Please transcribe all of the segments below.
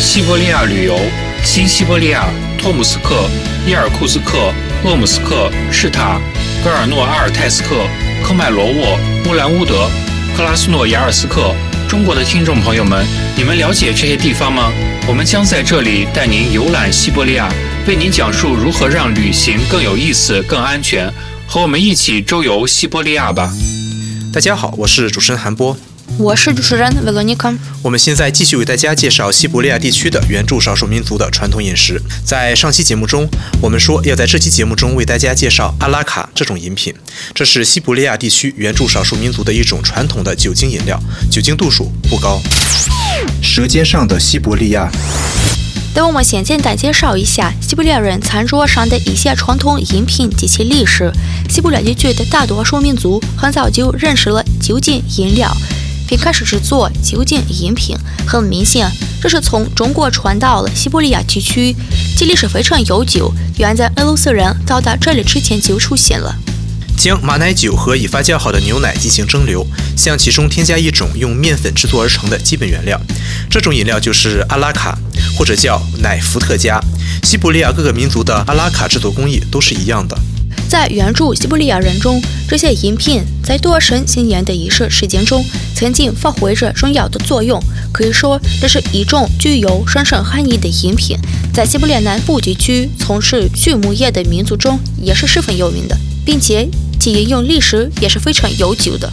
西伯利亚旅游：新西伯利亚、托姆斯克、伊尔库斯克、鄂姆斯克、赤塔、戈尔诺阿尔泰斯克、科迈罗沃、乌兰乌德、克拉斯诺亚尔斯克。中国的听众朋友们，你们了解这些地方吗？我们将在这里带您游览西伯利亚，为您讲述如何让旅行更有意思、更安全。和我们一起周游西伯利亚吧！大家好，我是主持人韩波。我是主持人维罗妮卡。我们现在继续为大家介绍西伯利亚地区的原住少数民族的传统饮食。在上期节目中，我们说要在这期节目中为大家介绍阿拉卡这种饮品，这是西伯利亚地区原住少数民族的一种传统的酒精饮料，酒精度数不高。舌尖上的西伯利亚。等我们先简单介绍一下西伯利亚人餐桌上的一些传统饮品及其历史。西伯利亚地区的大多数民族很早就认识了酒精饮料。并开始制作酒精饮品，很明显，这是从中国传到了西伯利亚地区，这历史非常悠久，远在俄罗斯人到达这里之前就出现了。将马奶酒和已发酵好的牛奶进行蒸馏，向其中添加一种用面粉制作而成的基本原料，这种饮料就是阿拉卡，或者叫奶伏特加。西伯利亚各个民族的阿拉卡制作工艺都是一样的。在原住西伯利亚人中，这些饮品在多神新年的仪式时间中曾经发挥着重要的作用。可以说，这是一种具有神圣含义的饮品。在西伯利亚南部地区从事畜牧业的民族中也是十分有名的，并且其饮用历史也是非常悠久的。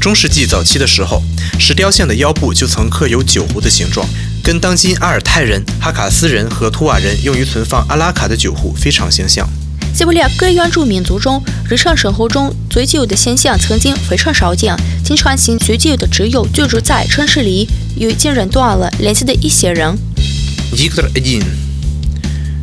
中世纪早期的时候，石雕像的腰部就曾刻有酒壶的形状。跟当今阿尔泰人、哈卡斯人和图瓦人用于存放阿拉卡的酒壶非常相像。西伯利亚各原住民族中，日常生活中醉酒的现象曾经非常少见，经常性醉酒的只有居住在城市里与亲人断了联系的一些人。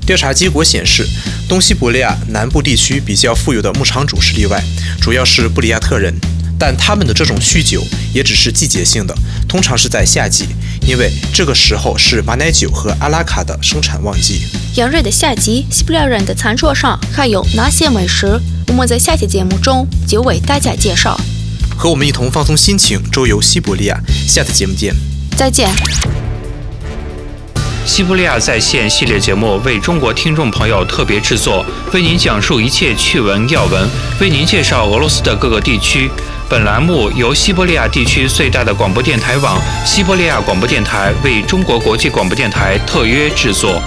调查结果显示，东西伯利亚南部地区比较富有的牧场主是例外，主要是布里亚特人。但他们的这种酗酒也只是季节性的，通常是在夏季，因为这个时候是马奶酒和阿拉卡的生产旺季。炎热的夏季，西伯利亚人的餐桌上还有哪些美食？我们在下期节目中就为大家介绍。和我们一同放松心情，周游西伯利亚。下次节目见。再见。西伯利亚在线系列节目为中国听众朋友特别制作，为您讲述一切趣闻要闻，为您介绍俄罗斯的各个地区。本栏目由西伯利亚地区最大的广播电台网——西伯利亚广播电台为中国国际广播电台特约制作。